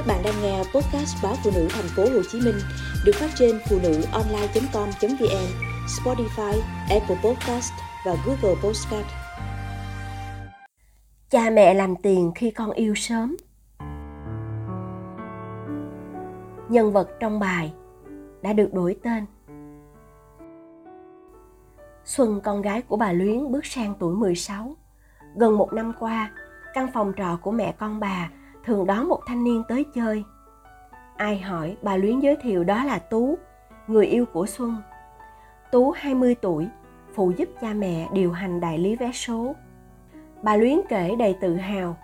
Các bạn đang nghe podcast báo phụ nữ thành phố Hồ Chí Minh được phát trên phụ nữ online.com.vn, Spotify, Apple Podcast và Google Podcast. Cha mẹ làm tiền khi con yêu sớm. Nhân vật trong bài đã được đổi tên. Xuân con gái của bà Luyến bước sang tuổi 16. Gần một năm qua, căn phòng trọ của mẹ con bà thường đón một thanh niên tới chơi. Ai hỏi, bà Luyến giới thiệu đó là Tú, người yêu của Xuân. Tú 20 tuổi, phụ giúp cha mẹ điều hành đại lý vé số. Bà Luyến kể đầy tự hào,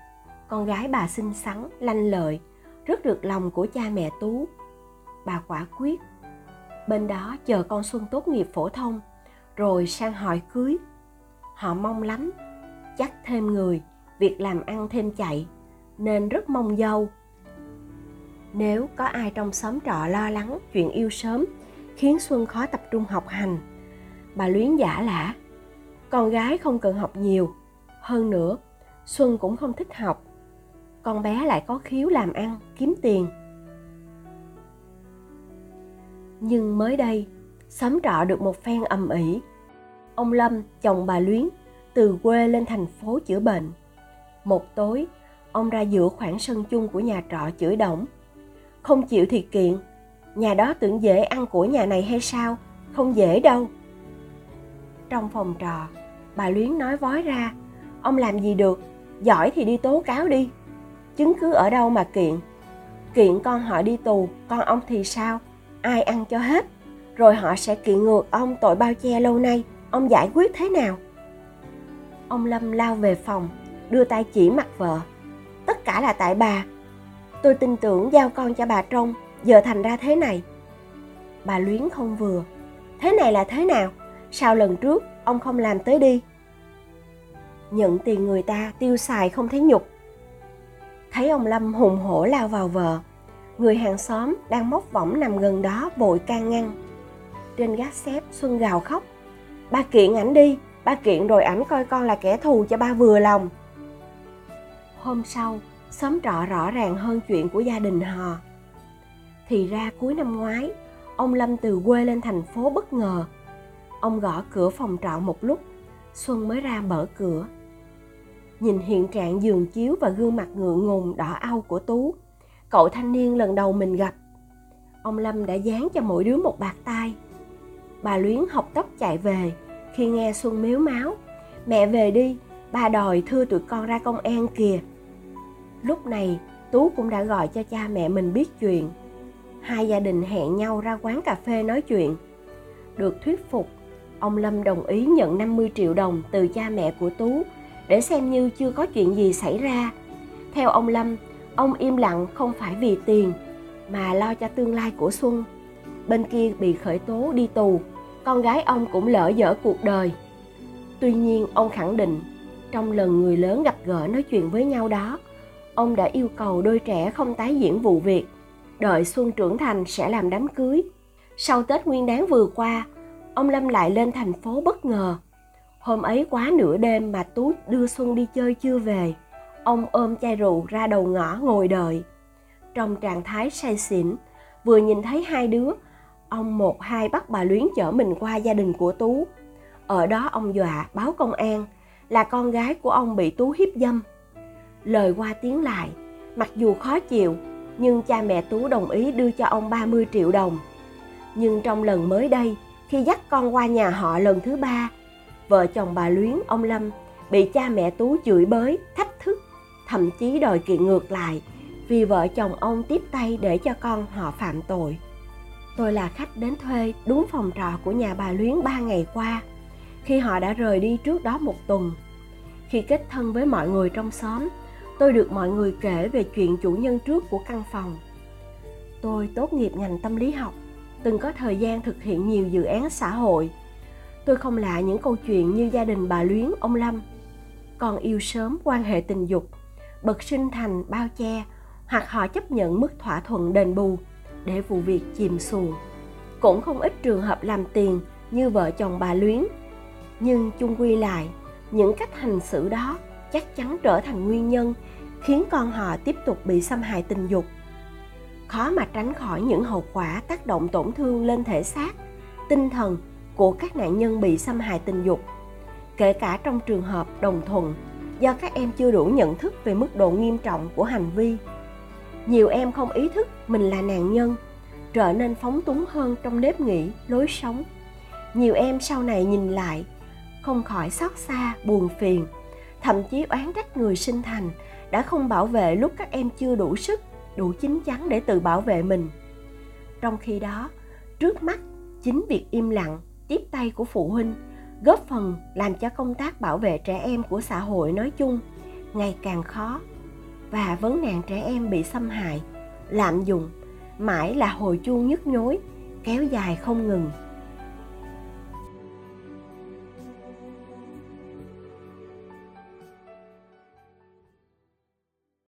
con gái bà xinh xắn, lanh lợi, rất được lòng của cha mẹ Tú. Bà quả quyết, bên đó chờ con Xuân tốt nghiệp phổ thông, rồi sang hỏi cưới. Họ mong lắm, chắc thêm người, việc làm ăn thêm chạy, nên rất mong dâu. Nếu có ai trong xóm trọ lo lắng chuyện yêu sớm khiến Xuân khó tập trung học hành, bà Luyến giả lả. Con gái không cần học nhiều, hơn nữa, Xuân cũng không thích học. Con bé lại có khiếu làm ăn, kiếm tiền. Nhưng mới đây, xóm trọ được một phen ầm ĩ. Ông Lâm, chồng bà Luyến, từ quê lên thành phố chữa bệnh. Một tối, ông ra giữa khoảng sân chung của nhà trọ chửi động. Không chịu thì kiện, nhà đó tưởng dễ ăn của nhà này hay sao? Không dễ đâu. Trong phòng trọ, bà Luyến nói vói ra, ông làm gì được, giỏi thì đi tố cáo đi. Chứng cứ ở đâu mà kiện? Kiện con họ đi tù, con ông thì sao? Ai ăn cho hết? Rồi họ sẽ kiện ngược ông tội bao che lâu nay, ông giải quyết thế nào? Ông Lâm lao về phòng, đưa tay chỉ mặt vợ cả là tại bà. Tôi tin tưởng giao con cho bà trông giờ thành ra thế này. Bà luyến không vừa. Thế này là thế nào? Sao lần trước ông không làm tới đi? Nhận tiền người ta tiêu xài không thấy nhục. Thấy ông lâm hùng hổ lao vào vợ. Người hàng xóm đang móc võng nằm gần đó vội can ngăn. Trên gác xếp xuân gào khóc. Ba kiện ảnh đi, ba kiện rồi ảnh coi con là kẻ thù cho ba vừa lòng. Hôm sau xóm trọ rõ ràng hơn chuyện của gia đình họ. Thì ra cuối năm ngoái, ông lâm từ quê lên thành phố bất ngờ. Ông gõ cửa phòng trọ một lúc, xuân mới ra mở cửa. Nhìn hiện trạng giường chiếu và gương mặt ngượng ngùng, đỏ au của tú, cậu thanh niên lần đầu mình gặp. Ông lâm đã dán cho mỗi đứa một bạc tai bà luyến học tóc chạy về, khi nghe xuân miếu máu, mẹ về đi bà đòi thưa tụi con ra công an kìa. Lúc này, Tú cũng đã gọi cho cha mẹ mình biết chuyện. Hai gia đình hẹn nhau ra quán cà phê nói chuyện. Được thuyết phục, ông Lâm đồng ý nhận 50 triệu đồng từ cha mẹ của Tú để xem như chưa có chuyện gì xảy ra. Theo ông Lâm, ông im lặng không phải vì tiền mà lo cho tương lai của Xuân. Bên kia bị khởi tố đi tù, con gái ông cũng lỡ dở cuộc đời. Tuy nhiên, ông khẳng định trong lần người lớn gặp gỡ nói chuyện với nhau đó, ông đã yêu cầu đôi trẻ không tái diễn vụ việc, đợi Xuân trưởng thành sẽ làm đám cưới. Sau Tết Nguyên đán vừa qua, ông Lâm lại lên thành phố bất ngờ. Hôm ấy quá nửa đêm mà Tú đưa Xuân đi chơi chưa về. Ông ôm chai rượu ra đầu ngõ ngồi đợi. Trong trạng thái say xỉn, vừa nhìn thấy hai đứa, ông một hai bắt bà Luyến chở mình qua gia đình của Tú. Ở đó ông dọa báo công an là con gái của ông bị Tú hiếp dâm lời qua tiếng lại. Mặc dù khó chịu, nhưng cha mẹ Tú đồng ý đưa cho ông 30 triệu đồng. Nhưng trong lần mới đây, khi dắt con qua nhà họ lần thứ ba, vợ chồng bà Luyến, ông Lâm bị cha mẹ Tú chửi bới, thách thức, thậm chí đòi kiện ngược lại vì vợ chồng ông tiếp tay để cho con họ phạm tội. Tôi là khách đến thuê đúng phòng trọ của nhà bà Luyến ba ngày qua, khi họ đã rời đi trước đó một tuần. Khi kết thân với mọi người trong xóm, tôi được mọi người kể về chuyện chủ nhân trước của căn phòng. Tôi tốt nghiệp ngành tâm lý học, từng có thời gian thực hiện nhiều dự án xã hội. Tôi không lạ những câu chuyện như gia đình bà luyến, ông lâm. Còn yêu sớm quan hệ tình dục, bậc sinh thành bao che, hoặc họ chấp nhận mức thỏa thuận đền bù để vụ việc chìm xuồng cũng không ít trường hợp làm tiền như vợ chồng bà luyến. Nhưng chung quy lại, những cách hành xử đó chắc chắn trở thành nguyên nhân, khiến con họ tiếp tục bị xâm hại tình dục. Khó mà tránh khỏi những hậu quả tác động tổn thương lên thể xác, tinh thần của các nạn nhân bị xâm hại tình dục, kể cả trong trường hợp đồng thuận, do các em chưa đủ nhận thức về mức độ nghiêm trọng của hành vi. Nhiều em không ý thức mình là nạn nhân, trở nên phóng túng hơn trong nếp nghĩ, lối sống. Nhiều em sau này nhìn lại, không khỏi xót xa, buồn phiền thậm chí oán trách người sinh thành, đã không bảo vệ lúc các em chưa đủ sức, đủ chín chắn để tự bảo vệ mình. Trong khi đó, trước mắt, chính việc im lặng, tiếp tay của phụ huynh, góp phần làm cho công tác bảo vệ trẻ em của xã hội nói chung ngày càng khó và vấn nạn trẻ em bị xâm hại, lạm dụng, mãi là hồi chuông nhức nhối, kéo dài không ngừng.